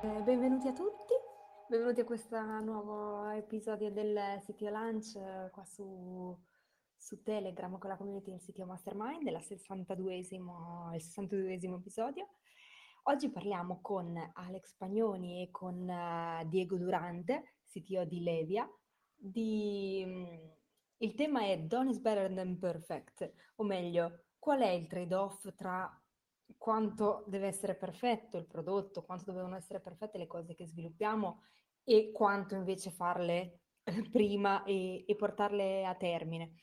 Eh, benvenuti a tutti, benvenuti a questo nuovo episodio del CTO Lunch eh, qua su, su Telegram con la community del CTO Mastermind, il 62esimo, il 62esimo episodio. Oggi parliamo con Alex Pagnoni e con uh, Diego Durante, CTO di Levia. Di, um, il tema è Done is better than perfect, o meglio, qual è il trade-off tra quanto deve essere perfetto il prodotto, quanto devono essere perfette le cose che sviluppiamo e quanto invece farle prima e, e portarle a termine.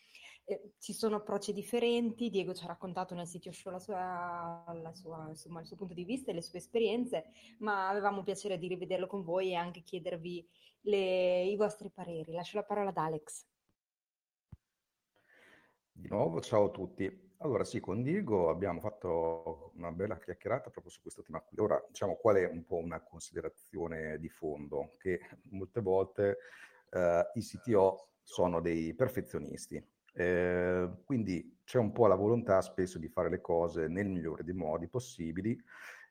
Eh, ci sono approcci differenti, Diego ci ha raccontato nel sito show la sua, la sua, insomma, il suo punto di vista e le sue esperienze, ma avevamo piacere di rivederlo con voi e anche chiedervi le, i vostri pareri. Lascio la parola ad Alex. Di nuovo, ciao a tutti. Allora sì, con Diego abbiamo fatto una bella chiacchierata proprio su questo tema qui. Ora, diciamo, qual è un po' una considerazione di fondo? Che molte volte eh, i CTO sono dei perfezionisti, eh, quindi c'è un po' la volontà spesso di fare le cose nel migliore dei modi possibili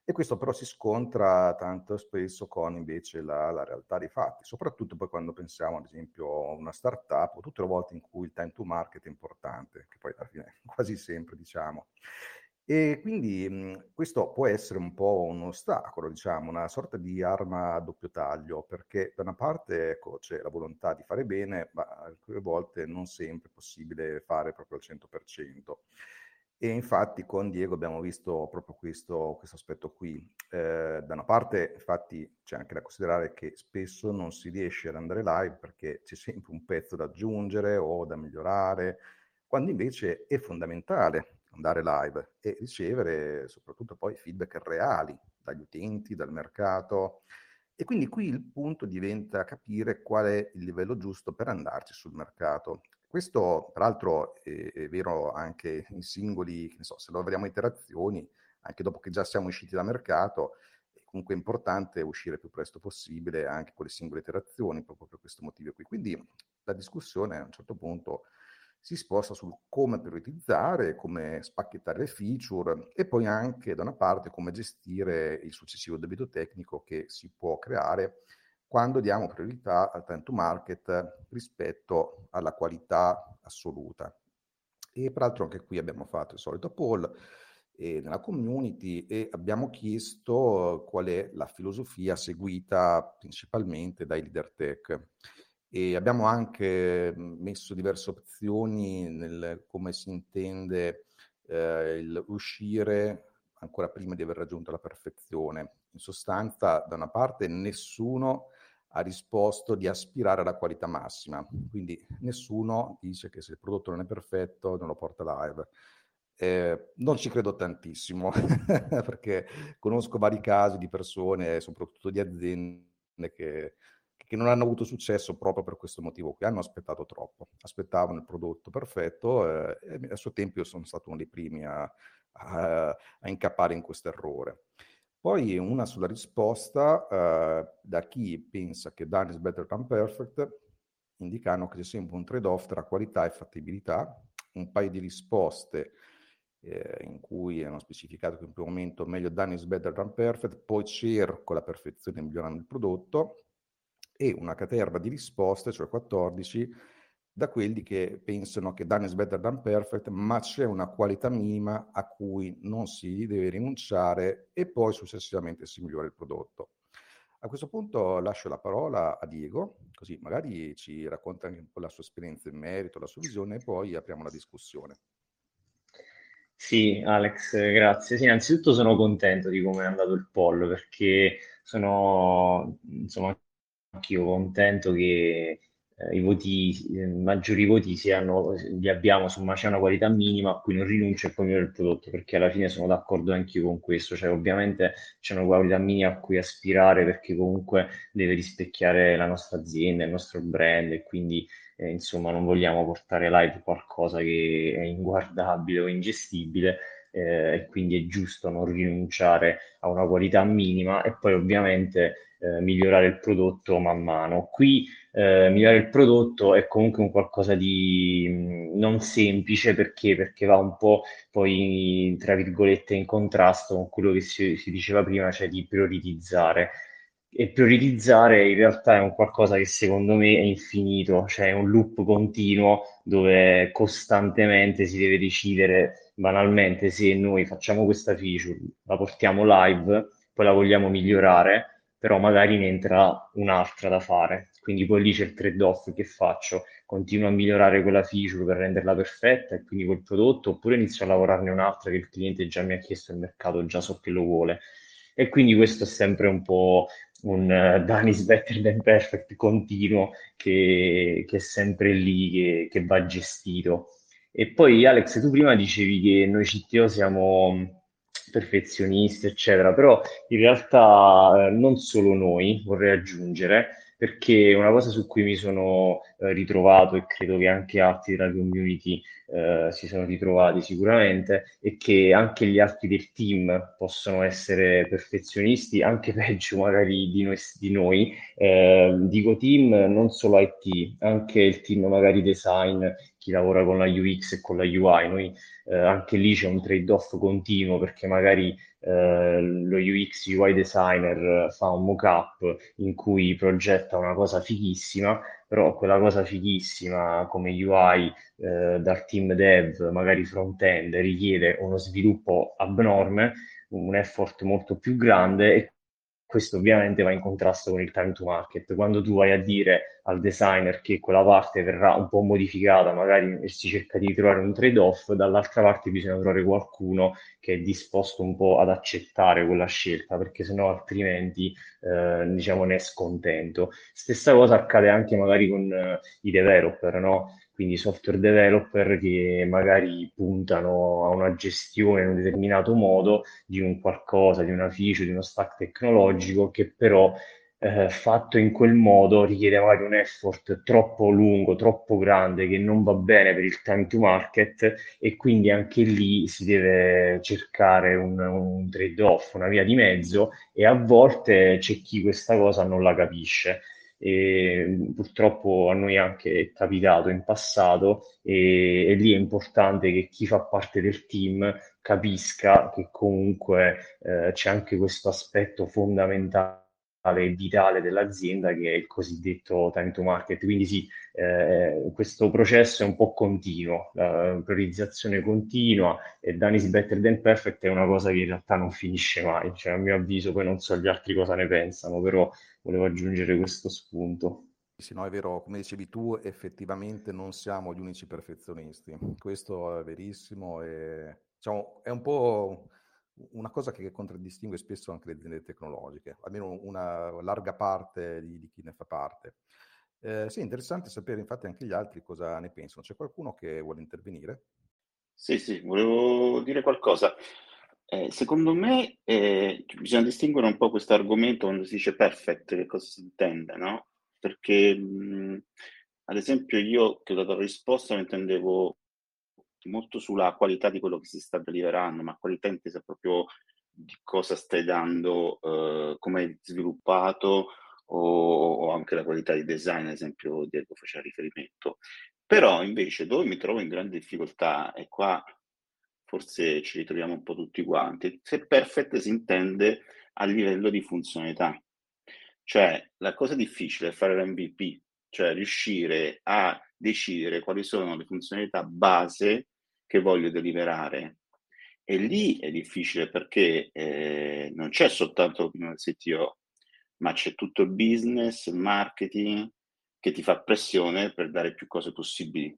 e questo però si scontra tanto spesso con invece la, la, realtà dei fatti, soprattutto poi quando pensiamo ad esempio a una startup o tutte le volte in cui il time to market è importante, che poi alla fine quasi sempre diciamo. E quindi mh, questo può essere un po' un ostacolo, diciamo, una sorta di arma a doppio taglio, perché da una parte ecco, c'è la volontà di fare bene, ma alcune volte non sempre è possibile fare proprio al 100%. E infatti con Diego abbiamo visto proprio questo, questo aspetto qui. Eh, da una parte, infatti, c'è anche da considerare che spesso non si riesce ad andare live perché c'è sempre un pezzo da aggiungere o da migliorare, quando invece è fondamentale andare live e ricevere soprattutto poi feedback reali dagli utenti, dal mercato. E quindi qui il punto diventa capire qual è il livello giusto per andarci sul mercato. Questo, tra l'altro, è, è vero anche in singoli, so, se lavoriamo interazioni, anche dopo che già siamo usciti dal mercato, è comunque importante uscire il più presto possibile anche con le singole interazioni, proprio per questo motivo qui. Quindi la discussione a un certo punto si sposta sul come prioritizzare, come spacchettare le feature e poi anche da una parte come gestire il successivo debito tecnico che si può creare quando diamo priorità al time to market rispetto alla qualità assoluta. E peraltro anche qui abbiamo fatto il solito poll eh, nella community e abbiamo chiesto qual è la filosofia seguita principalmente dai leader tech. E abbiamo anche messo diverse opzioni nel come si intende eh, il uscire ancora prima di aver raggiunto la perfezione. In sostanza, da una parte, nessuno ha risposto di aspirare alla qualità massima, quindi nessuno dice che se il prodotto non è perfetto non lo porta live. Eh, non ci credo tantissimo, perché conosco vari casi di persone, soprattutto di aziende, che che non hanno avuto successo proprio per questo motivo qui, hanno aspettato troppo, aspettavano il prodotto perfetto eh, e a suo tempo io sono stato uno dei primi a, a, a incappare in questo errore. Poi una sulla risposta eh, da chi pensa che done is better than perfect, indicano che c'è sempre un trade-off tra qualità e fattibilità, un paio di risposte eh, in cui hanno specificato che in primo momento meglio done is better than perfect, poi cerco la perfezione migliorando il prodotto, e una caterva di risposte, cioè 14, da quelli che pensano che done is better than perfect, ma c'è una qualità minima a cui non si deve rinunciare e poi successivamente si migliora il prodotto. A questo punto lascio la parola a Diego, così magari ci racconta anche un po' la sua esperienza in merito, la sua visione e poi apriamo la discussione. Sì, Alex, grazie. Sì, innanzitutto sono contento di come è andato il pollo perché sono insomma anch'io contento che i voti, eh, maggiori voti si hanno, li abbiamo su ma c'è una qualità minima a cui non rinuncio e poi migliora il prodotto, perché alla fine sono d'accordo anche io con questo, cioè ovviamente c'è una qualità minima a cui aspirare perché comunque deve rispecchiare la nostra azienda, il nostro brand e quindi eh, insomma non vogliamo portare live qualcosa che è inguardabile o ingestibile eh, e quindi è giusto non rinunciare a una qualità minima e poi ovviamente eh, migliorare il prodotto man mano. Qui eh, migliorare il prodotto è comunque un qualcosa di non semplice perché? perché va un po' poi tra virgolette in contrasto con quello che si, si diceva prima, cioè di prioritizzare e prioritizzare in realtà è un qualcosa che secondo me è infinito, cioè è un loop continuo dove costantemente si deve decidere banalmente se noi facciamo questa feature, la portiamo live, poi la vogliamo migliorare, però magari ne entra un'altra da fare. Quindi poi lì c'è il trade-off che faccio, continuo a migliorare quella feature per renderla perfetta e quindi quel prodotto, oppure inizio a lavorarne un'altra che il cliente già mi ha chiesto, il mercato già so che lo vuole. E quindi questo è sempre un po' un uh, done is better than perfect continuo che, che è sempre lì, che, che, va gestito. E poi Alex, tu prima dicevi che noi CTO siamo perfezionisti, eccetera, però in realtà eh, non solo noi, vorrei aggiungere, perché una cosa su cui mi sono eh, ritrovato e credo che anche altri della community eh, si sono ritrovati sicuramente è che anche gli altri del team possono essere perfezionisti, anche peggio magari di noi. Di noi. Eh, dico team non solo IT, anche il team magari design, chi lavora con la UX e con la UI. Noi eh, anche lì c'è un trade-off continuo perché magari eh, lo UX UI designer fa un mock-up in cui progetta una cosa fighissima, però quella cosa fighissima come UI eh, dal team dev, magari front-end, richiede uno sviluppo abnorme, un effort molto più grande e questo ovviamente va in contrasto con il time to market. Quando tu vai a dire al designer che quella parte verrà un po' modificata, magari si cerca di trovare un trade-off, dall'altra parte bisogna trovare qualcuno che è disposto un po' ad accettare quella scelta, perché sennò altrimenti eh, diciamo ne è scontento. Stessa cosa accade anche magari con eh, i developer, no? Quindi software developer che magari puntano a una gestione in un determinato modo di un qualcosa, di una feature, di uno stack tecnologico che però eh, fatto in quel modo richiede magari un effort troppo lungo, troppo grande che non va bene per il time to market e quindi anche lì si deve cercare un, un trade-off, una via di mezzo e a volte c'è chi questa cosa non la capisce e purtroppo a noi anche è capitato in passato e, e, lì è importante che chi fa parte del team capisca che comunque eh, c'è anche questo aspetto fondamentale e vitale dell'azienda che è il cosiddetto time to market. Quindi sì, eh, questo processo è un po' continuo, la priorizzazione continua e done is better than perfect è una cosa che in realtà non finisce mai, cioè a mio avviso poi non so gli altri cosa ne pensano, però volevo aggiungere questo spunto. Sì, no, è vero, come dicevi tu, effettivamente non siamo gli unici perfezionisti, questo è verissimo e diciamo, è un po' una cosa che contraddistingue spesso anche le aziende tecnologiche, almeno una larga parte di, di chi ne fa parte. Eh, sì, interessante sapere infatti anche gli altri cosa ne pensano. C'è qualcuno che vuole intervenire? Sì, sì, volevo dire qualcosa. Eh, secondo me eh, bisogna distinguere un po' questo argomento quando si dice perfect, che cosa si intende, no? Perché, mh, ad esempio, io che ho dato la risposta lo intendevo molto sulla qualità di quello che si sta deliverando, ma qualità intesa proprio di cosa stai dando, eh, come hai sviluppato o, o, anche la qualità di design, ad esempio Diego faceva riferimento. Però invece dove mi trovo in grande difficoltà, e qua forse ci ritroviamo un po' tutti quanti, se perfect si intende a livello di funzionalità. Cioè la cosa difficile è fare l'MVP, cioè riuscire a decidere quali sono le funzionalità base che voglio deliberare. E lì è difficile perché eh, non c'è soltanto l'opinione del CTO, ma c'è tutto il business, il marketing che ti fa pressione per dare più cose possibili.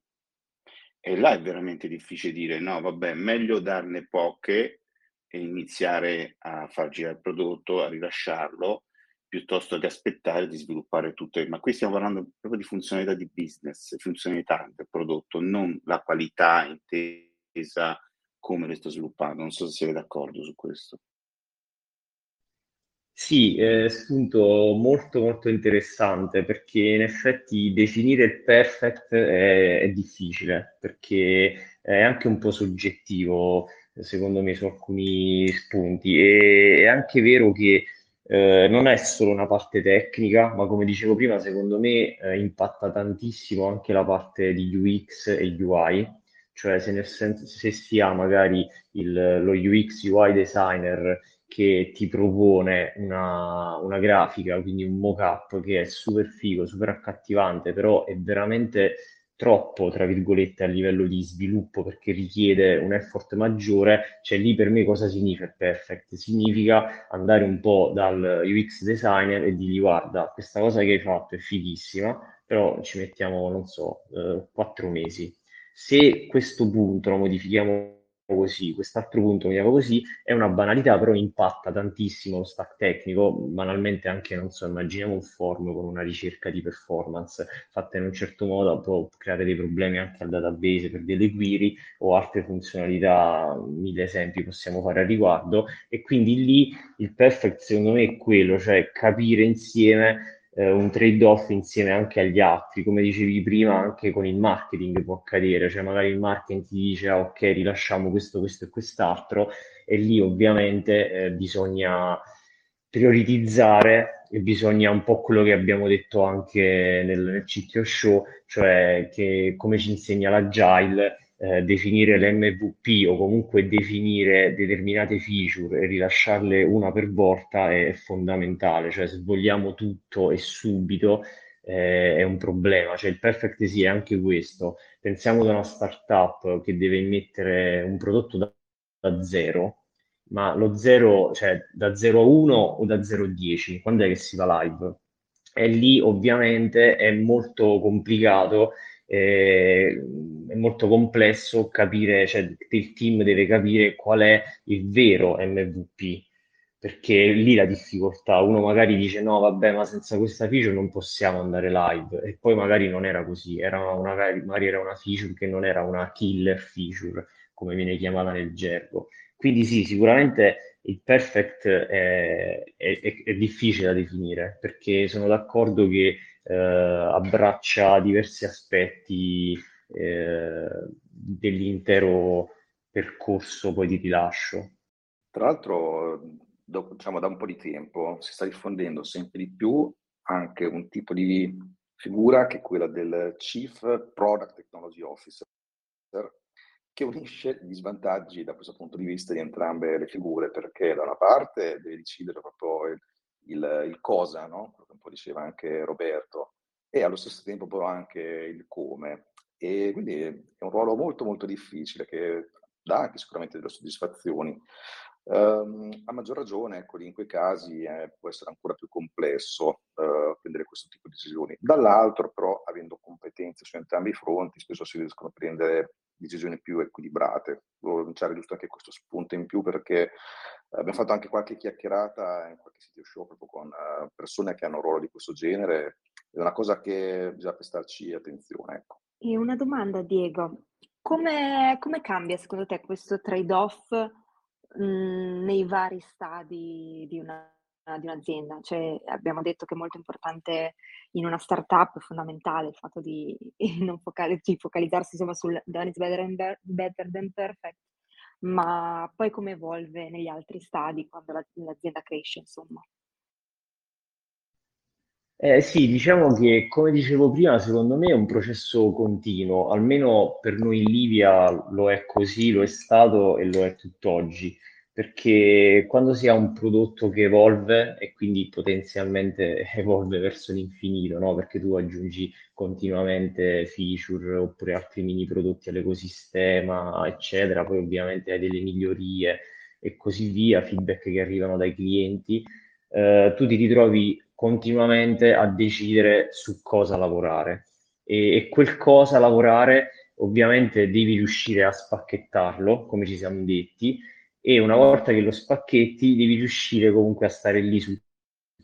E là è veramente difficile dire no, vabbè, meglio darne poche e iniziare a far girare il prodotto, a rilasciarlo piuttosto che aspettare di sviluppare tutto. Ma qui stiamo parlando proprio di funzionalità di business, funzionalità del prodotto, non la qualità intesa come lo sto sviluppando. Non so se siete d'accordo su questo. Sì, è spunto molto molto interessante perché in effetti definire il perfect è, è difficile perché è anche un po' soggettivo secondo me su alcuni spunti e è anche vero che eh, non è solo una parte tecnica, ma come dicevo prima, secondo me eh, impatta tantissimo anche la parte di UX e UI, cioè se, nel senso, se si ha magari il, lo UX UI designer che ti propone una, una grafica, quindi un mock-up che è super figo, super accattivante, però è veramente troppo, tra virgolette, a livello di sviluppo perché richiede un effort maggiore, cioè lì per me cosa significa il perfect? Significa andare un po' dal UX designer e dirgli guarda, questa cosa che hai fatto è fighissima, però ci mettiamo, non so, eh, quattro mesi. Se questo punto lo modifichiamo così, quest'altro punto vediamo così, è una banalità, però impatta tantissimo lo stack tecnico, banalmente anche, non so, immaginiamo un form con una ricerca di performance fatta in un certo modo, può creare dei problemi anche al database per delle query o altre funzionalità, mille esempi possiamo fare a riguardo, e quindi lì il perfect secondo me è quello, cioè capire insieme eh, un trade-off insieme anche agli altri, come dicevi prima, anche con il marketing può accadere, cioè magari il marketing ti dice ah, ok, rilasciamo questo, questo e quest'altro e lì ovviamente eh, bisogna prioritizzare e bisogna un po' quello che abbiamo detto anche nel, nel CTO show, cioè che come ci insegna l'agile, eh, definire l'MVP o comunque definire determinate feature e rilasciarle una per volta è fondamentale, cioè se vogliamo tutto e subito eh, è un problema, cioè il perfect sì è anche questo. Pensiamo ad una startup che deve mettere un prodotto da, da zero, ma lo zero, cioè da 0 a 1 o da 0 a 10, quando è che si va live? E lì ovviamente è molto complicato eh, è molto complesso capire, cioè il team deve capire qual è il vero MVP, perché lì la difficoltà, uno magari dice no vabbè ma senza questa feature non possiamo andare live e poi magari non era così, era una, magari era una feature che non era una killer feature come viene chiamata nel gergo. Quindi sì, sicuramente il perfect è, è, è difficile da definire perché sono d'accordo che eh, abbraccia diversi aspetti eh, dell'intero percorso poi di rilascio. Tra l'altro, dopo, diciamo, da un po' di tempo si sta diffondendo sempre di più anche un tipo di figura che è quella del Chief Product Technology Officer, che unisce gli svantaggi da questo punto di vista di entrambe le figure, perché da una parte deve decidere proprio il, il, il cosa, no? un po' diceva anche Roberto, e allo stesso tempo però anche il come. E quindi è un ruolo molto molto difficile che dà anche sicuramente delle soddisfazioni. Um, a maggior ragione, ecco, in quei casi eh, può essere ancora più complesso uh, prendere questo tipo di decisioni. Dall'altro, però, avendo competenze su entrambi i fronti, spesso si riescono a prendere decisioni più equilibrate. Volevo lanciare giusto anche questo spunto in più perché abbiamo fatto anche qualche chiacchierata in qualche sito show proprio con uh, persone che hanno un ruolo di questo genere. È una cosa che bisogna prestarci attenzione. Ecco. E una domanda, Diego. Come, come cambia secondo te questo trade-off mh, mhmm, nei vari stadi di, una, di un'azienda? Cioè, abbiamo detto che è molto importante in una startup, è fondamentale il fatto di, non focali- di focalizzarsi insomma sul done is better, better than perfect ma poi come evolve negli altri stadi quando la, l'azienda cresce, insomma. Eh, sì, diciamo che come dicevo prima, secondo me è un processo continuo, almeno per noi in Livia lo è così, lo è stato e lo è tutt'oggi perché quando si ha un prodotto che evolve e quindi potenzialmente evolve verso l'infinito, no? perché tu aggiungi continuamente feature oppure altri mini prodotti all'ecosistema, eccetera, poi ovviamente hai delle migliorie e così via, feedback che arrivano dai clienti, eh, tu ti ritrovi continuamente a decidere su cosa lavorare e, e quel cosa lavorare ovviamente devi riuscire a spacchettarlo, come ci siamo detti, e una volta che lo spacchetti devi riuscire comunque a stare lì sul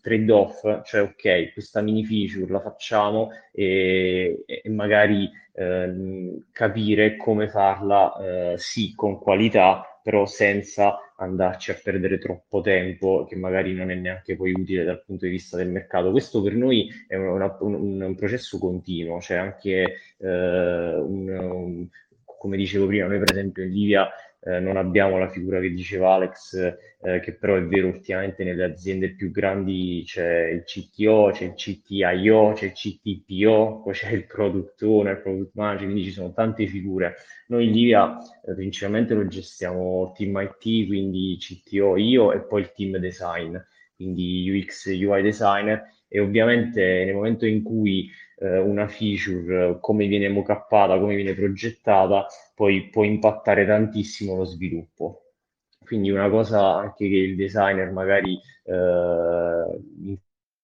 trade-off, cioè ok, questa mini feature la facciamo e, e magari eh, capire come farla eh, sì con qualità, però senza andarci a perdere troppo tempo che magari non è neanche poi utile dal punto di vista del mercato. Questo per noi è una, un, un, processo continuo, cioè anche eh, un, un, come dicevo prima, noi per esempio in Livia eh, non abbiamo la figura che diceva Alex, eh, che però è vero ultimamente nelle aziende più grandi c'è il CTO, c'è il CTIO, c'è il CTPO, poi c'è il product owner, il product manager, quindi ci sono tante figure. Noi in Livia eh, principalmente lo gestiamo team IT, quindi CTO, io e poi il team design, quindi UX, UI designer e ovviamente nel momento in cui eh, una feature, come viene mocappata, come viene progettata, poi può impattare tantissimo lo sviluppo. Quindi una cosa anche che il designer magari eh,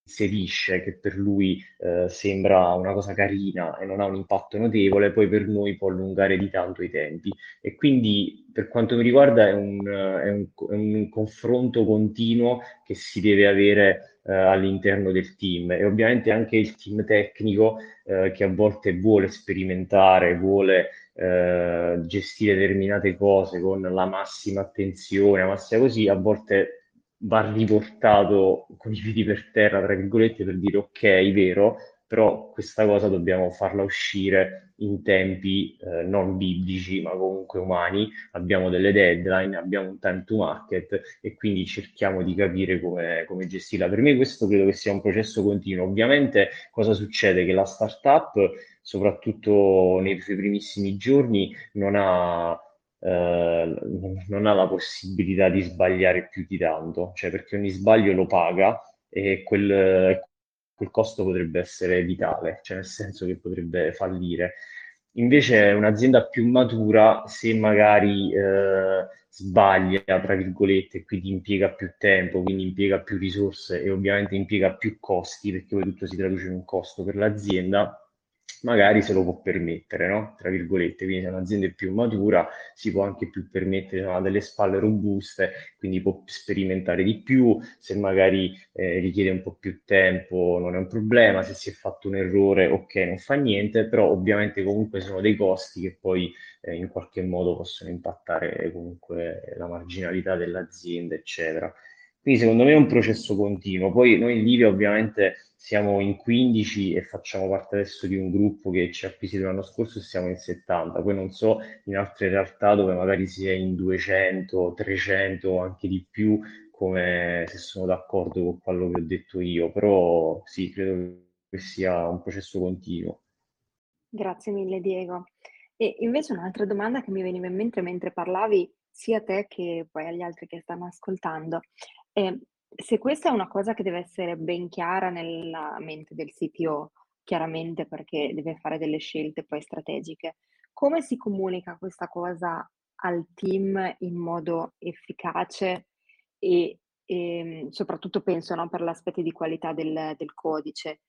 inserisce, che per lui eh, sembra una cosa carina e non ha un impatto notevole, poi per noi può allungare di tanto i tempi. E quindi per quanto mi riguarda è un, è un, è un confronto continuo che si deve avere eh, all'interno del team. E ovviamente anche il team tecnico eh, che a volte vuole sperimentare, vuole eh, gestire determinate cose con la massima attenzione, la massima così, a volte va riportato con i piedi per terra, tra virgolette, per dire ok, vero, però questa cosa dobbiamo farla uscire in tempi eh, non biblici, ma comunque umani. Abbiamo delle deadline, abbiamo un time to market e quindi cerchiamo di capire come, come gestirla. Per me questo credo che sia un processo continuo. Ovviamente cosa succede? Che la startup, soprattutto nei suoi primissimi giorni, non ha Uh, non ha la possibilità di sbagliare più di tanto, cioè perché ogni sbaglio lo paga e quel, quel costo potrebbe essere vitale, cioè nel senso che potrebbe fallire. Invece un'azienda più matura, se magari eh, sbaglia, tra virgolette, quindi impiega più tempo, quindi impiega più risorse e ovviamente impiega più costi, perché poi tutto si traduce in un costo per l'azienda, magari se lo può permettere, no? Tra virgolette, quindi se un'azienda è più matura si può anche più permettere, ha delle spalle robuste, quindi può sperimentare di più, se magari eh, richiede un po' più tempo non è un problema, se si è fatto un errore ok non fa niente, però ovviamente comunque sono dei costi che poi eh, in qualche modo possono impattare comunque la marginalità dell'azienda, eccetera. Quindi secondo me è un processo continuo. Poi noi in Livia ovviamente siamo in 15 e facciamo parte adesso di un gruppo che ci ha acquisito l'anno scorso e siamo in 70. Poi non so in altre realtà dove magari si è in 200, 300 o anche di più, come se sono d'accordo con quello che ho detto io, però sì, credo che sia un processo continuo. Grazie mille Diego. E invece un'altra domanda che mi veniva in mente mentre parlavi, sia a te che poi agli altri che stanno ascoltando, e se questa è una cosa che deve essere ben chiara nella mente del CTO, chiaramente perché deve fare delle scelte poi strategiche, come si comunica questa cosa al team in modo efficace e, e soprattutto penso no, per l'aspetto di qualità del, del codice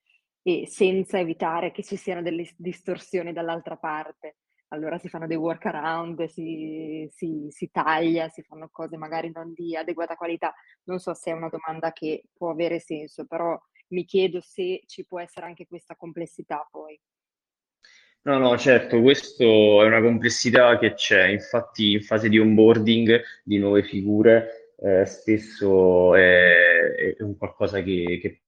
e senza evitare che ci siano delle distorsioni dall'altra parte? Allora si fanno dei workaround, si, si, si, taglia, si fanno cose magari non di adeguata qualità. Non so se è una domanda che può avere senso, però mi chiedo se ci può essere anche questa complessità poi. No, no, certo, questa è una complessità che c'è, infatti in fase di onboarding di nuove figure eh, spesso è, è, un qualcosa che, che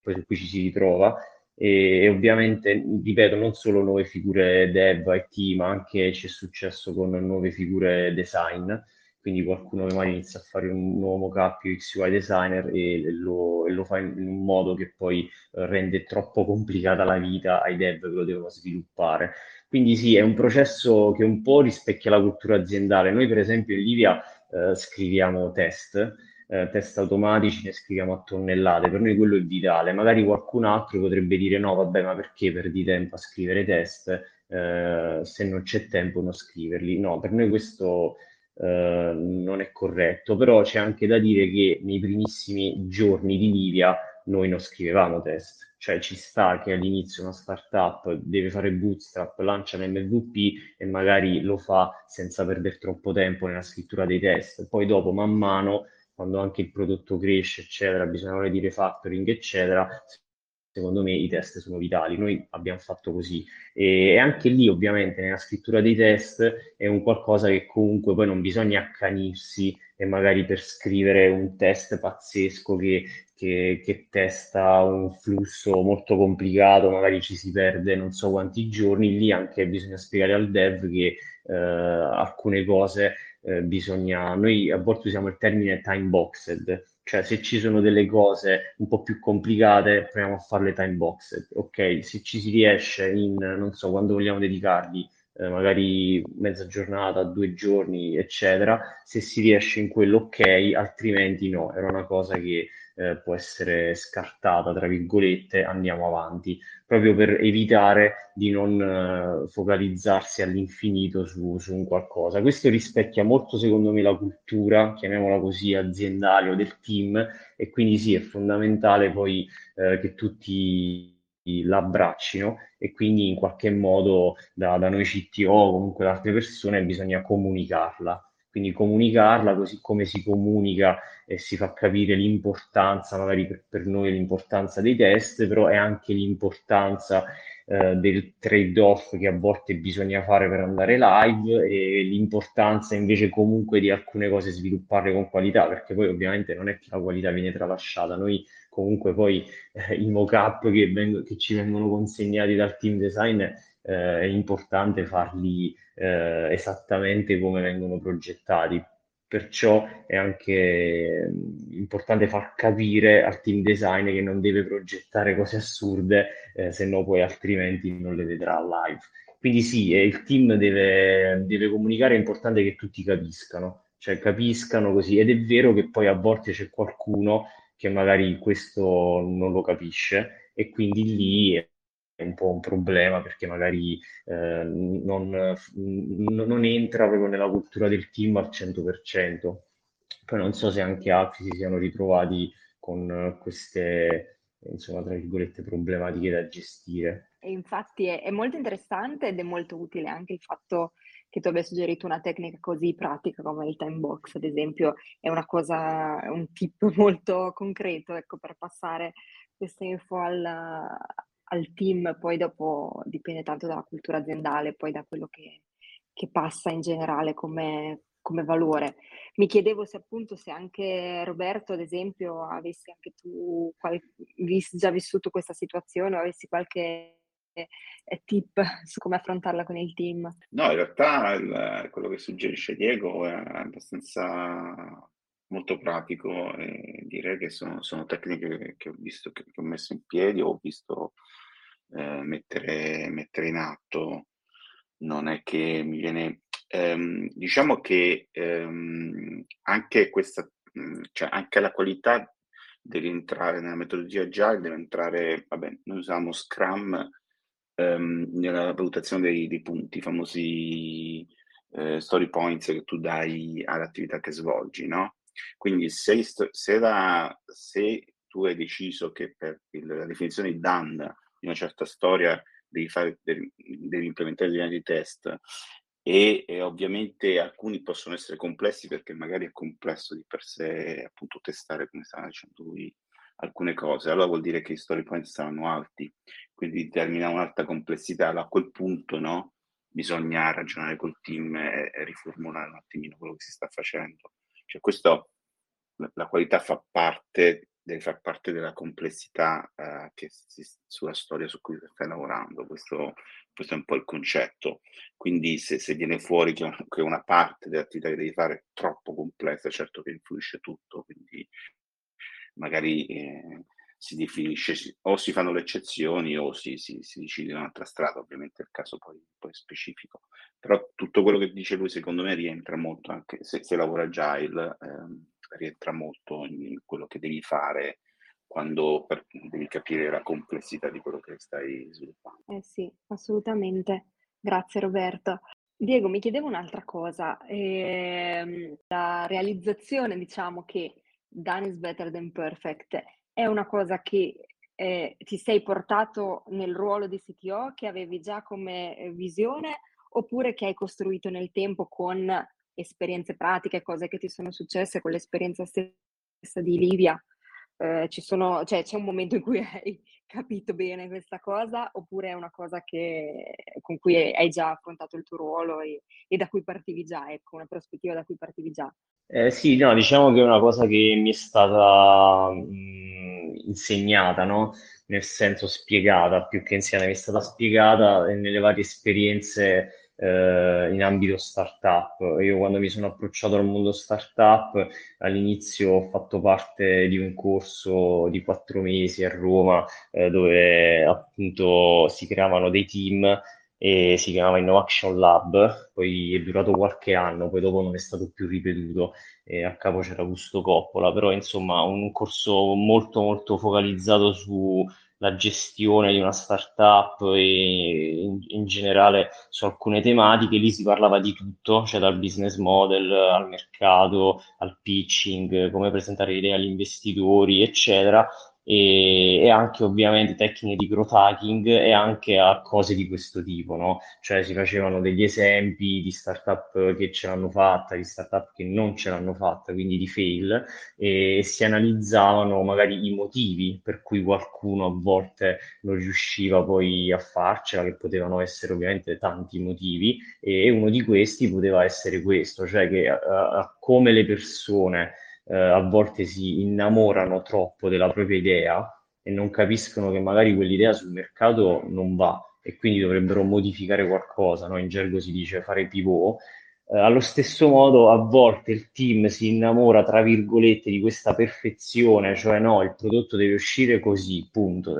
poi su cui ci si ritrova e, ovviamente, ripeto, non solo nuove figure dev, IT, ma anche ci è successo con nuove figure design, quindi qualcuno che magari inizia a fare un nuovo mockup UX designer e lo, e lo, fa in, un modo che poi rende troppo complicata la vita ai dev che lo devono sviluppare. Quindi sì, è un processo che un po' rispecchia la cultura aziendale. Noi per esempio in Livia eh, scriviamo test, eh, test automatici ne scriviamo a tonnellate, per noi quello è vitale. Magari qualcun altro potrebbe dire no, vabbè, ma perché perdi tempo a scrivere test eh, se non c'è tempo non scriverli? No, per noi questo eh, non è corretto, però c'è anche da dire che nei primissimi giorni di Livia noi non scrivevamo test, cioè ci sta che all'inizio una startup deve fare bootstrap, lancia un MVP e magari lo fa senza perdere troppo tempo nella scrittura dei test, poi dopo man mano quando anche il prodotto cresce, eccetera, bisogna fare di refactoring, eccetera, secondo me i test sono vitali. Noi abbiamo fatto così e anche lì ovviamente nella scrittura dei test è un qualcosa che comunque poi non bisogna accanirsi e magari per scrivere un test pazzesco che, che, che testa un flusso molto complicato, magari ci si perde non so quanti giorni, lì anche bisogna spiegare al dev che eh, alcune cose eh, bisogna, noi a volte usiamo il termine time boxed, cioè se ci sono delle cose un po' più complicate proviamo a farle time boxed, ok? Se ci si riesce in, non so, quando vogliamo dedicargli eh, magari mezza giornata, due giorni, eccetera, se si riesce in quello ok, altrimenti no, era una cosa che eh, può essere scartata, tra virgolette, andiamo avanti, proprio per evitare di non eh, focalizzarsi all'infinito su, su, un qualcosa. Questo rispecchia molto, secondo me, la cultura, chiamiamola così, aziendale o del team, e quindi sì, è fondamentale poi eh, che tutti l'abbraccino e quindi in qualche modo da, da noi CTO o comunque da altre persone bisogna comunicarla quindi comunicarla così come si comunica e si fa capire l'importanza, magari per, per noi l'importanza dei test, però è anche l'importanza eh, del trade-off che a volte bisogna fare per andare live e l'importanza invece comunque di alcune cose svilupparle con qualità, perché poi ovviamente non è che la qualità viene tralasciata, noi comunque poi eh, i mock-up che, veng- che ci vengono consegnati dal team design eh, è importante farli eh, esattamente come vengono progettati. Perciò è anche mm, importante far capire al team design che non deve progettare cose assurde, eh, se no poi altrimenti non le vedrà live. Quindi sì, eh, il team deve, deve comunicare, è importante che tutti capiscano, cioè capiscano così. Ed è vero che poi a volte c'è qualcuno che magari questo non lo capisce e quindi lì un po' un problema perché magari eh, non, non, entra proprio nella cultura del team al 100%. Poi non so se anche altri si siano ritrovati con queste, insomma, tra virgolette, problematiche da gestire. E infatti è, è molto interessante ed è molto utile anche il fatto che tu abbia suggerito una tecnica così pratica come il time box, ad esempio, è una cosa, un tip molto concreto, ecco, per passare queste info al, al team, poi dopo dipende tanto dalla cultura aziendale, poi da quello che, che passa in generale come, come, valore. Mi chiedevo se appunto se anche Roberto, ad esempio, avessi anche tu qual- già vissuto questa situazione o avessi qualche eh, tip su come affrontarla con il team. No, in realtà il, quello che suggerisce Diego è abbastanza molto pratico e direi che sono, sono tecniche che ho visto, che, ho messo in piedi, ho visto eh, mettere, mettere, in atto. Non è che mi viene... Ehm, diciamo che ehm, anche questa, cioè anche la qualità deve entrare nella metodologia agile, deve entrare, vabbè, noi usiamo Scrum ehm, nella valutazione dei, dei punti, i famosi eh, story points che tu dai all'attività che svolgi, no? Quindi se, se, la, se tu hai deciso che per il, la definizione di done di una certa storia devi, fare, devi, devi implementare dei di test e, e, ovviamente alcuni possono essere complessi perché magari è complesso di per sé appunto testare come stava dicendo lui alcune cose, allora vuol dire che i story points saranno alti, quindi determina un'alta complessità, allora a quel punto no, bisogna ragionare col team e, e riformulare un attimino quello che si sta facendo. Cioè questo, la, qualità fa parte deve far parte della complessità eh, che si, sulla storia su cui stai lavorando. Questo, questo, è un po' il concetto. Quindi se, se viene fuori che, che, una parte dell'attività che devi fare è troppo complessa, certo che influisce tutto, quindi magari eh, si definisce o si fanno le eccezioni o si, si, si decide un'altra strada, ovviamente il caso poi, poi, è specifico. Però tutto quello che dice lui secondo me rientra molto anche se, se lavora agile. Ehm, rientra molto in quello che devi fare quando devi capire la complessità di quello che stai sviluppando. Eh sì, assolutamente. Grazie Roberto. Diego, mi chiedevo un'altra cosa. Eh, la realizzazione, diciamo che done is better than perfect, è una cosa che eh, ti sei portato nel ruolo di CTO, che avevi già come eh, visione, oppure che hai costruito nel tempo con esperienze pratiche, cose che ti sono successe con l'esperienza stessa di Livia, eh, sono, cioè, c'è un momento in cui hai capito bene questa cosa oppure è una cosa che, con cui hai già affrontato il tuo ruolo e, e da cui partivi già, ecco, una prospettiva da cui partivi già? Eh, sì, no, diciamo che è una cosa che mi è stata mh, insegnata, no? Nel senso spiegata, più che insegnata, mi è stata spiegata nelle varie esperienze eh, in ambito startup. Io quando mi sono approcciato al mondo startup, all'inizio ho fatto parte di un corso di quattro mesi a Roma, eh, dove appunto si creavano dei team e si chiamava Innovation Lab, poi è durato qualche anno, poi dopo non è stato più ripetuto e a capo c'era Augusto Coppola, però insomma un corso molto molto focalizzato su la gestione di una startup e in, in, generale su alcune tematiche, lì si parlava di tutto, cioè dal business model al mercato, al pitching, come presentare idee agli investitori, eccetera, e, e, anche ovviamente tecniche di growth hacking e anche a cose di questo tipo, no? Cioè si facevano degli esempi di startup che ce l'hanno fatta, di startup che non ce l'hanno fatta, quindi di fail, e si analizzavano magari i motivi per cui qualcuno a volte non riusciva poi a farcela, che potevano essere ovviamente tanti motivi, e uno di questi poteva essere questo, cioè che uh, come le persone eh, a volte si innamorano troppo della propria idea e non capiscono che magari quell'idea sul mercato non va e quindi dovrebbero modificare qualcosa, no? in gergo si dice fare pivot. Eh, allo stesso modo, a volte il team si innamora, tra virgolette, di questa perfezione, cioè no, il prodotto deve uscire così, punto,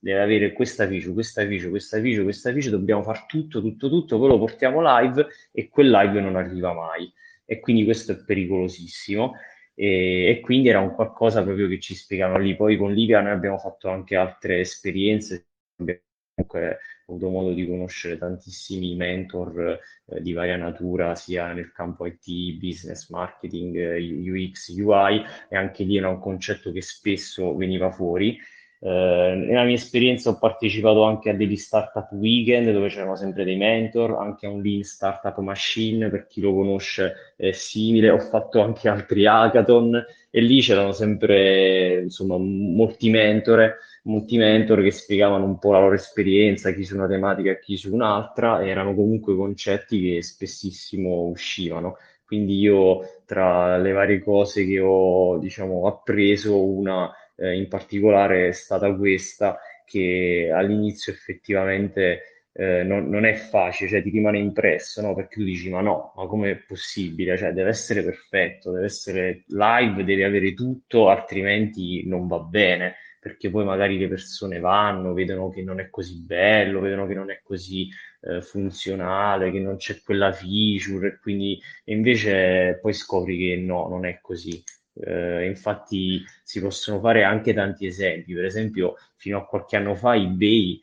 deve avere questa feature, questa feature, questa feature, questa feature, dobbiamo fare tutto, tutto, tutto, poi lo portiamo live e quel live non arriva mai. E quindi questo è pericolosissimo e, e, quindi era un qualcosa proprio che ci spiegavano lì. Poi con Livia noi abbiamo fatto anche altre esperienze, abbiamo comunque avuto modo di conoscere tantissimi mentor eh, di varia natura, sia nel campo IT, business, marketing, eh, UX, UI, e anche lì era un concetto che spesso veniva fuori. Eh, nella mia esperienza ho partecipato anche a degli startup weekend dove c'erano sempre dei mentor, anche a un Lean Startup Machine, per chi lo conosce è simile, ho fatto anche altri hackathon e lì c'erano sempre insomma, molti mentor, molti mentor che spiegavano un po' la loro esperienza, chi su una tematica e chi su un'altra, erano comunque concetti che spessissimo uscivano. Quindi io tra le varie cose che ho diciamo, appreso, una eh, in particolare è stata questa che all'inizio effettivamente eh, non, non, è facile, cioè ti rimane impresso, no? Perché tu dici ma no, ma com'è possibile? Cioè deve essere perfetto, deve essere live, deve avere tutto, altrimenti non va bene, perché poi magari le persone vanno, vedono che non è così bello, vedono che non è così eh, funzionale, che non c'è quella feature, e quindi e invece poi scopri che no, non è così. Eh, infatti si possono fare anche tanti esempi, per esempio fino a qualche anno fa eBay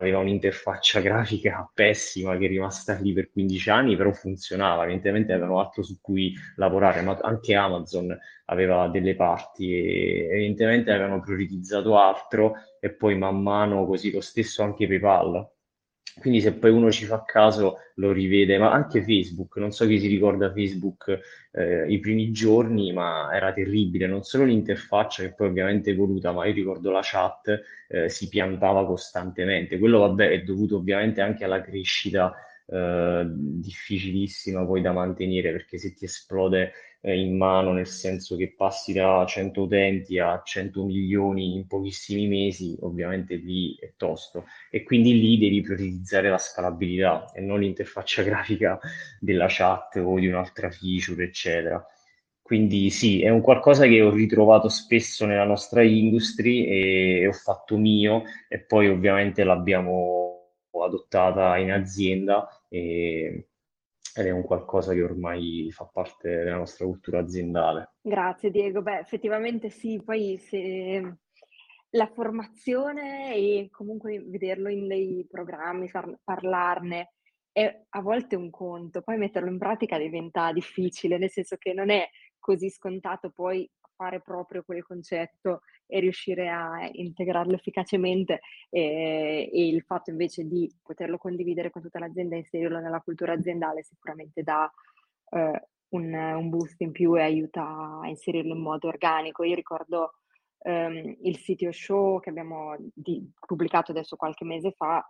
aveva un'interfaccia grafica pessima che è rimasta lì per 15 anni, però funzionava, evidentemente avevano altro su cui lavorare, ma anche Amazon aveva delle parti e evidentemente avevano priorizzato altro e poi man mano così lo stesso anche PayPal quindi se poi uno ci fa caso lo rivede, ma anche Facebook, non so chi si ricorda Facebook eh, i primi giorni, ma era terribile, non solo l'interfaccia che poi ovviamente è evoluta, ma io ricordo la chat eh, si piantava costantemente. Quello vabbè è dovuto ovviamente anche alla crescita eh, difficilissima poi da mantenere, perché se ti esplode eh, in mano, nel senso che passi da 100 utenti a 100 milioni in pochissimi mesi, ovviamente lì è tosto e quindi lì devi priorizzare la scalabilità e non l'interfaccia grafica della chat o di un'altra feature, eccetera. Quindi sì, è un qualcosa che ho ritrovato spesso nella nostra industry e ho fatto mio e poi ovviamente l'abbiamo adottata in azienda e ed è un qualcosa che ormai fa parte della nostra cultura aziendale. Grazie Diego, beh effettivamente sì, poi se la formazione e comunque vederlo in dei programmi, far, parlarne è a volte un conto, poi metterlo in pratica diventa difficile, nel senso che non è così scontato poi fare proprio quel concetto e riuscire a integrarlo efficacemente e, e, il fatto invece di poterlo condividere con tutta l'azienda e inserirlo nella cultura aziendale sicuramente dà eh, un, un boost in più e aiuta a inserirlo in modo organico. Io ricordo ehm, il sito show che abbiamo di, pubblicato adesso qualche mese fa,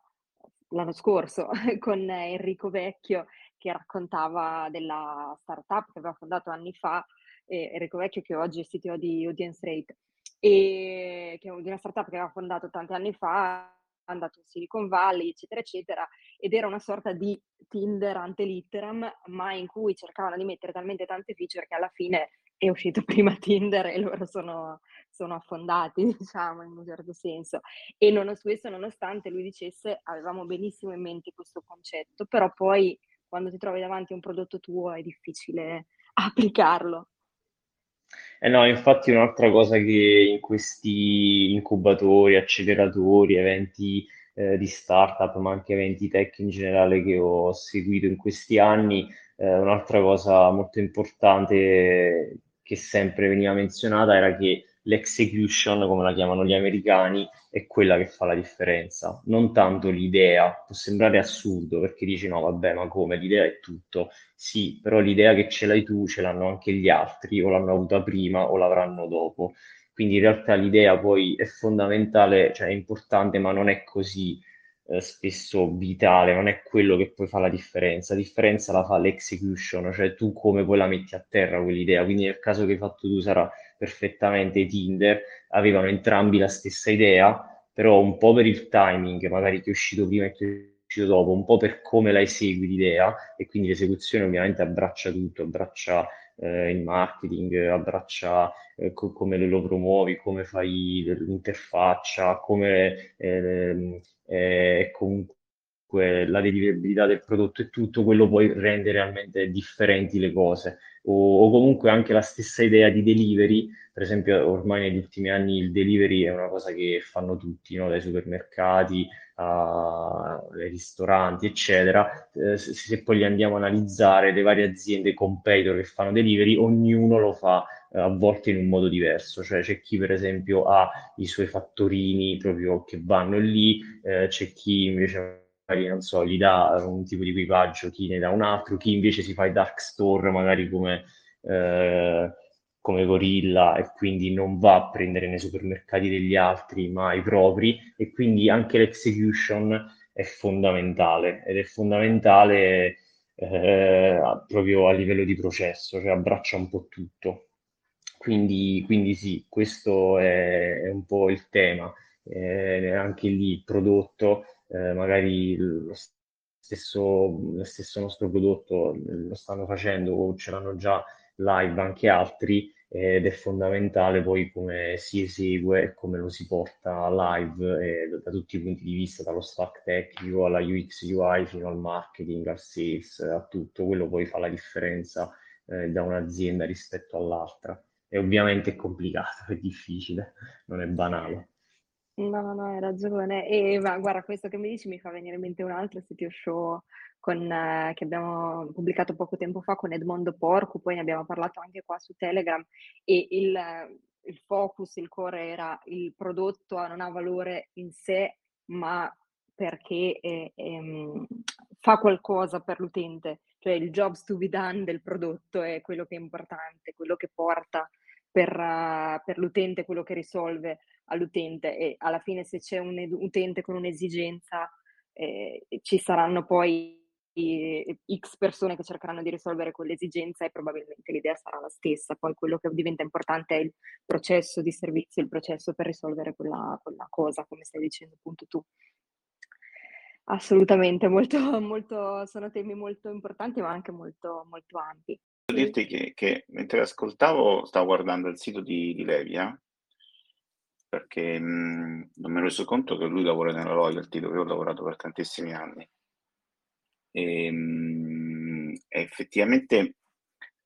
l'anno scorso, con Enrico Vecchio, che raccontava della startup che aveva fondato anni fa, eh, Enrico Vecchio che oggi è CTO di Audience Rate, e che è una startup che aveva fondato tanti anni fa, andato in Silicon Valley, eccetera, eccetera, ed era una sorta di Tinder ante litteram, ma in cui cercavano di mettere talmente tante feature che alla fine è uscito prima Tinder e loro sono, sono affondati, diciamo, in un certo senso. E non, questo nonostante lui dicesse avevamo benissimo in mente questo concetto, però poi quando ti trovi davanti a un prodotto tuo è difficile applicarlo. Eh no, infatti un'altra cosa che in questi incubatori, acceleratori, eventi eh, di startup, ma anche eventi tech in generale che ho seguito in questi anni, eh, un'altra cosa molto importante che sempre veniva menzionata era che l'execution, come la chiamano gli americani, è quella che fa la differenza, non tanto l'idea. Può sembrare assurdo perché dici no, vabbè, ma come l'idea è tutto. Sì, però l'idea che ce l'hai tu ce l'hanno anche gli altri, o l'hanno avuta prima o l'avranno dopo. Quindi in realtà l'idea poi è fondamentale, cioè è importante, ma non è così eh, spesso vitale, non è quello che poi fa la differenza. La differenza la fa l'execution, cioè tu come poi la metti a terra quell'idea. Quindi nel caso che hai fatto tu sarà perfettamente Tinder, avevano entrambi la stessa idea, però un po' per il timing, magari che è uscito prima e che è uscito dopo, un po' per come la esegui l'idea, e quindi l'esecuzione ovviamente abbraccia tutto, abbraccia eh, il marketing, abbraccia eh, co- come lo promuovi, come fai l'interfaccia, come eh, eh, comunque la deliverabilità del prodotto e tutto, quello poi rende realmente differenti le cose. O, o, comunque anche la stessa idea di delivery, per esempio ormai negli ultimi anni il delivery è una cosa che fanno tutti, no? dai supermercati ai ristoranti, eccetera. Eh, se, se, poi li andiamo a analizzare, le varie aziende competitor che fanno delivery, ognuno lo fa eh, a volte in un modo diverso, cioè c'è chi per esempio ha i suoi fattorini proprio che vanno lì, eh, c'è chi invece magari non so, gli dà un tipo di equipaggio, chi ne dà un altro, chi invece si fa i dark store magari come, eh, come gorilla e quindi non va a prendere nei supermercati degli altri ma i propri e quindi anche l'execution è fondamentale ed è fondamentale eh, proprio a livello di processo, cioè abbraccia un po' tutto. Quindi, quindi sì, questo è, è un po' il tema. Eh, anche lì il prodotto eh, magari lo stesso, lo stesso nostro prodotto lo stanno facendo o ce l'hanno già live anche altri ed è fondamentale poi come si esegue e come lo si porta live eh, da tutti i punti di vista, dallo stack tecnico alla UX UI fino al marketing, al sales, a tutto, quello poi fa la differenza eh, da un'azienda rispetto all'altra. E ovviamente è complicato, è difficile, non è banale. No, no, hai ragione. E ma, guarda, questo che mi dici mi fa venire in mente un altro sito show con, eh, che abbiamo pubblicato poco tempo fa con Edmondo Porco, poi ne abbiamo parlato anche qua su Telegram e il, il focus, il core era il prodotto non ha valore in sé, ma perché è, è, fa qualcosa per l'utente, cioè il jobs to be done del prodotto è quello che è importante, quello che porta per, uh, per l'utente, quello che risolve all'utente e alla fine se c'è un ed- utente con un'esigenza eh, ci saranno poi X persone che cercheranno di risolvere quell'esigenza e probabilmente l'idea sarà la stessa. Poi quello che diventa importante è il processo di servizio, il processo per risolvere quella, quella cosa, come stai dicendo appunto tu. Assolutamente, molto, molto, sono temi molto importanti ma anche molto, molto ampi. Devo dirti che, che mentre ascoltavo stavo guardando il sito di, di Levia perché mh, non mi ero reso conto che lui lavora nella loyalty dove ho lavorato per tantissimi anni. E, mh, effettivamente,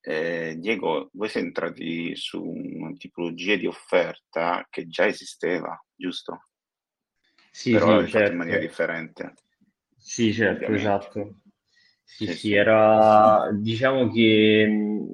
eh, Diego, voi siete entrati su una tipologia di offerta che già esisteva, giusto? Sì, Però sì, l'avete fatto in certo. maniera differente. Sì, certo, ovviamente. esatto. Sì, Sì, sì, era diciamo che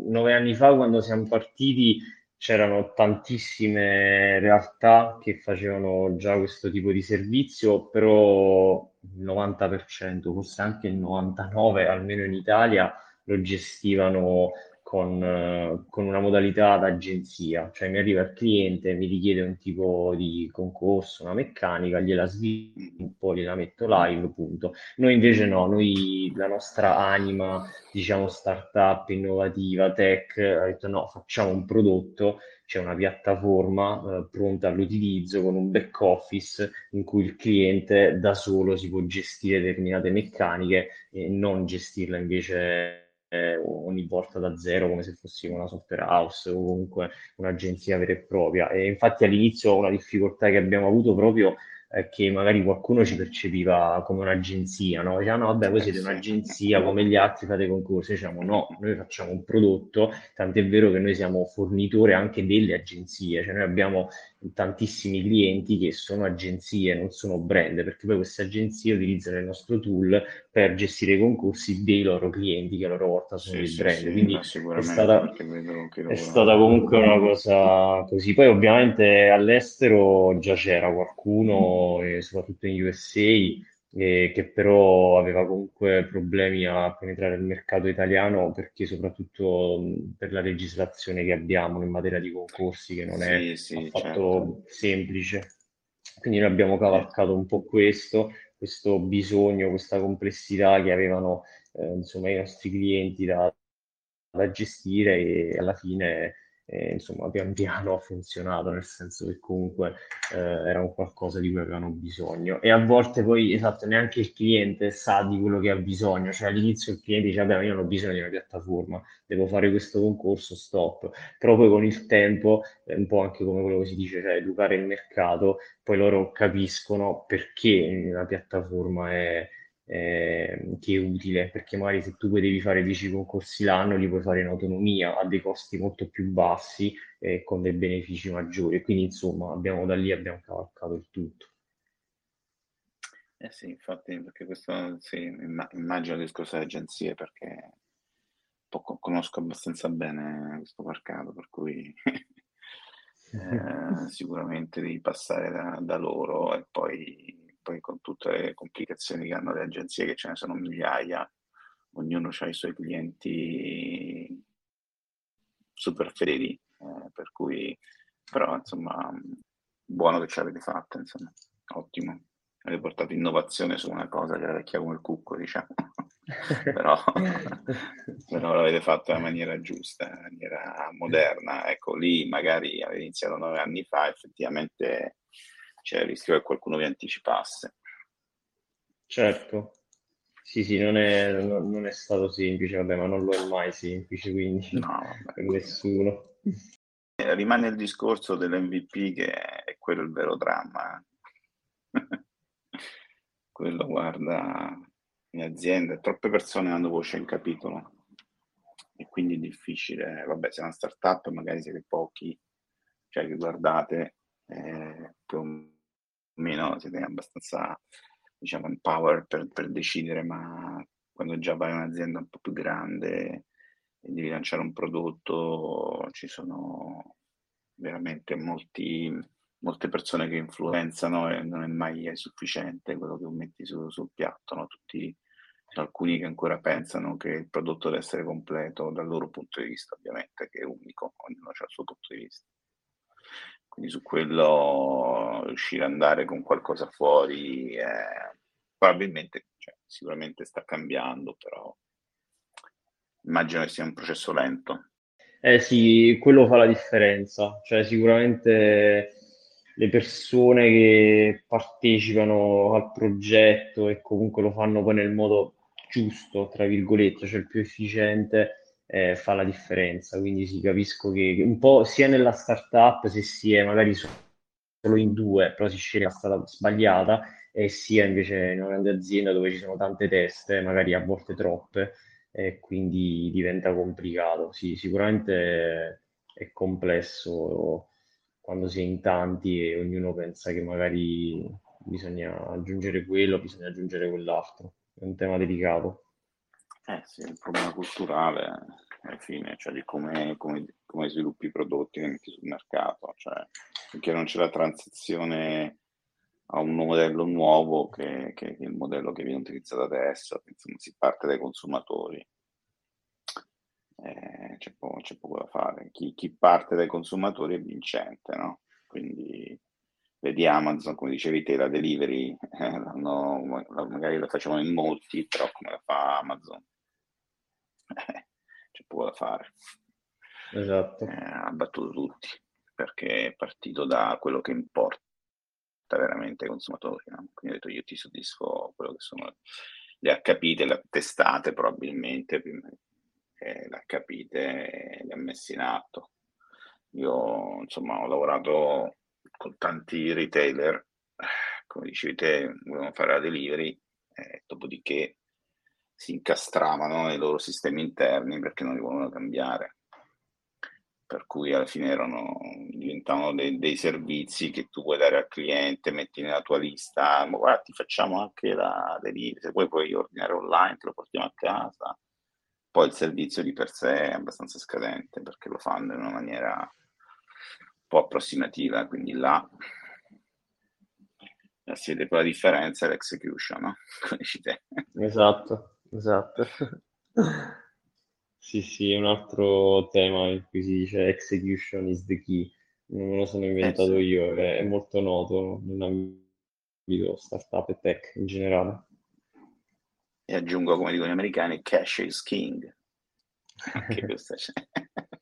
nove anni fa quando siamo partiti c'erano tantissime realtà che facevano già questo tipo di servizio, però il 90%, forse anche il 99%, almeno in Italia, lo gestivano con, con, una modalità d'agenzia, cioè mi arriva il cliente, mi richiede un tipo di concorso, una meccanica, gliela sviluppo, gliela metto live, punto. Noi invece no, noi la nostra anima, diciamo startup, innovativa, tech, ha detto no, facciamo un prodotto, c'è una piattaforma eh, pronta all'utilizzo con un back office in cui il cliente da solo si può gestire determinate meccaniche e non gestirla invece eh, ogni volta da zero come se fossimo una software house o comunque un'agenzia vera e propria. E infatti all'inizio una difficoltà che abbiamo avuto proprio è che magari qualcuno ci percepiva come un'agenzia, no? Diceva, no, vabbè, voi siete un'agenzia come gli altri, fate concorsi. Diciamo, no, noi facciamo un prodotto, tant'è vero che noi siamo fornitore anche delle agenzie, cioè noi abbiamo tantissimi clienti che sono agenzie, non sono brand, perché poi queste agenzie utilizzano il nostro tool per gestire i concorsi dei loro clienti che a loro volta sono sì, dei brand. Sì, Quindi è stata, è stata comunque una cosa così. Poi ovviamente all'estero già c'era qualcuno, soprattutto in USA, eh, che però aveva comunque problemi a penetrare il mercato italiano perché soprattutto per la legislazione che abbiamo in materia di concorsi che non è sì, sì, affatto certo. semplice. Quindi noi abbiamo cavalcato un po' questo, questo bisogno, questa complessità che avevano eh, insomma, i nostri clienti da, da gestire e alla fine e, insomma pian piano ha funzionato, nel senso che comunque eh, era un qualcosa di cui avevano bisogno. E a volte poi, esatto, neanche il cliente sa di quello che ha bisogno, cioè all'inizio il cliente dice, vabbè, io non ho bisogno di una piattaforma, devo fare questo concorso, stop. Però poi con il tempo, è un po' anche come quello che si dice, cioè educare il mercato, poi loro capiscono perché la piattaforma è eh, che è utile, perché magari se tu devi fare 10 concorsi l'anno li puoi fare in autonomia a dei costi molto più bassi e eh, con dei benefici maggiori. Quindi insomma abbiamo da lì abbiamo cavalcato il tutto. Eh sì, infatti, perché questo sì, immagino il discorso delle agenzie perché conosco abbastanza bene questo mercato, per cui eh, sicuramente devi passare da, da loro e poi poi con tutte le complicazioni che hanno le agenzie, che ce ne sono migliaia, ognuno ha i suoi clienti super fedeli, eh, per cui, però insomma, buono che ci avete fatto, insomma, ottimo. Avete portato innovazione su una cosa che era vecchia come il cucco, diciamo, però, però l'avete fatto in maniera giusta, in maniera moderna. Ecco, lì magari avete iniziato nove anni fa, effettivamente c'è il rischio che qualcuno vi anticipasse. Certo, sì, sì, non è, non è stato semplice, vabbè, ma non lo è mai semplice, quindi no, per nessuno. Rimane il discorso dell'MVP che è quello il vero dramma. quello, guarda, in azienda, troppe persone hanno voce in capitolo e quindi è difficile, vabbè, se è una startup magari siete pochi, cioè che guardate eh, più o meno siete abbastanza diciamo empower per, per decidere, ma quando già vai in un'azienda un po' più grande e devi lanciare un prodotto, ci sono veramente molti, molte persone che influenzano e non è mai sufficiente quello che metti su, sul piatto, no? Tutti, alcuni che ancora pensano che il prodotto deve essere completo dal loro punto di vista, ovviamente, che è unico, ognuno ha il suo punto di vista. Quindi su quello riuscire ad andare con qualcosa fuori eh, probabilmente, cioè, sicuramente sta cambiando, però immagino che sia un processo lento. Eh sì, quello fa la differenza, cioè sicuramente le persone che partecipano al progetto e comunque lo fanno poi nel modo giusto, tra virgolette, cioè il più efficiente, eh, fa la differenza. Quindi sì, capisco che un po' sia nella startup, se si è magari solo in due, però si sceglie la strada sbagliata, e sia invece in una grande azienda dove ci sono tante teste, magari a volte troppe, e quindi diventa complicato. Sì, sicuramente è complesso quando si è in tanti e ognuno pensa che magari bisogna aggiungere quello, bisogna aggiungere quell'altro. È un tema delicato. Eh sì, è un problema culturale alla fine, cioè di come, come, come sviluppi i prodotti che metti sul mercato, cioè perché non c'è la transizione a un modello nuovo che, che, che, è il modello che viene utilizzato adesso, insomma si parte dai consumatori. eh, c'è, poco, c'è, poco, da fare. Chi, chi, parte dai consumatori è vincente, no? Quindi vedi Amazon, come dicevi te, la delivery, eh, magari la facciamo in molti, però come la fa Amazon? Eh, c'è poco da fare. Esatto. Eh, ha battuto tutti, perché è partito da quello che importa veramente ai consumatori. No? Quindi ho detto io ti soddisfo quello che sono le ha capite, le ha testate probabilmente, le ha capite e le ha messe in atto. Io insomma ho lavorato con tanti retailer, come dicevi te, volevano fare la delivery, eh, dopodiché si incastravano nei loro sistemi interni perché non li volevano cambiare. Per cui alla fine erano, diventavano dei, dei servizi che tu puoi dare al cliente, metti nella tua lista, ma guarda, ti facciamo anche la delivery, se vuoi puoi ordinare online, te lo portiamo a casa. Poi il servizio di per sé è abbastanza scadente perché lo fanno in una maniera un po' approssimativa, quindi là si vede poi la differenza è l'execution, no? Come te. Esatto. Esatto. Sì, sì, è un altro tema in cui si dice execution is the key. Non me lo sono inventato eh sì. io, è, è molto noto nell'ambito startup e tech in generale. E aggiungo, come dicono gli americani, cash is king. Anche questa c'è.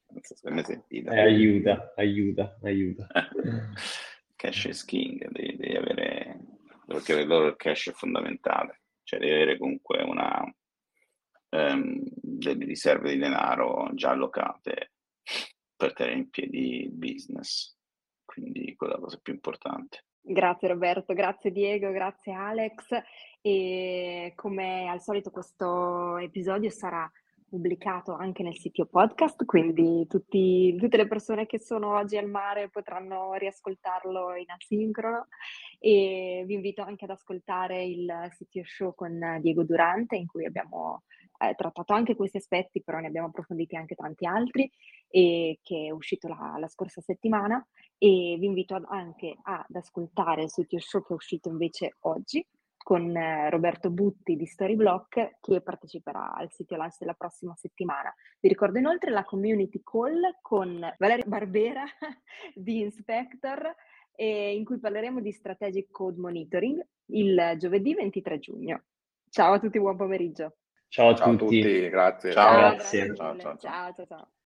non so se mi sentite. Eh, aiuta, aiuta, aiuta. cash is king, devi, devi avere... Perché per loro il cash è fondamentale cioè devi avere comunque una, um, delle riserve di denaro già allocate per tenere in piedi il business, quindi quella è la cosa più importante. Grazie Roberto, grazie Diego, grazie Alex. E come al solito questo episodio sarà pubblicato anche nel sito podcast, quindi tutti, tutte le persone che sono oggi al mare potranno riascoltarlo in asincrono. E vi invito anche ad ascoltare il sito show con Diego Durante in cui abbiamo eh, trattato anche questi aspetti, però ne abbiamo approfonditi anche tanti altri e che è uscito la, la scorsa settimana. E vi invito anche ad ascoltare il sito show che è uscito invece oggi con eh, Roberto Butti di Storyblock che parteciperà al sito Lunch della prossima settimana. Vi ricordo inoltre la community call con Valeria Barbera di Inspector eh, in cui parleremo di Strategic Code Monitoring il giovedì 23 giugno. Ciao a tutti, buon pomeriggio. Ciao a, ciao tutti. a tutti. grazie. Ciao, grazie. Ciao, ciao, ciao. ciao, ciao.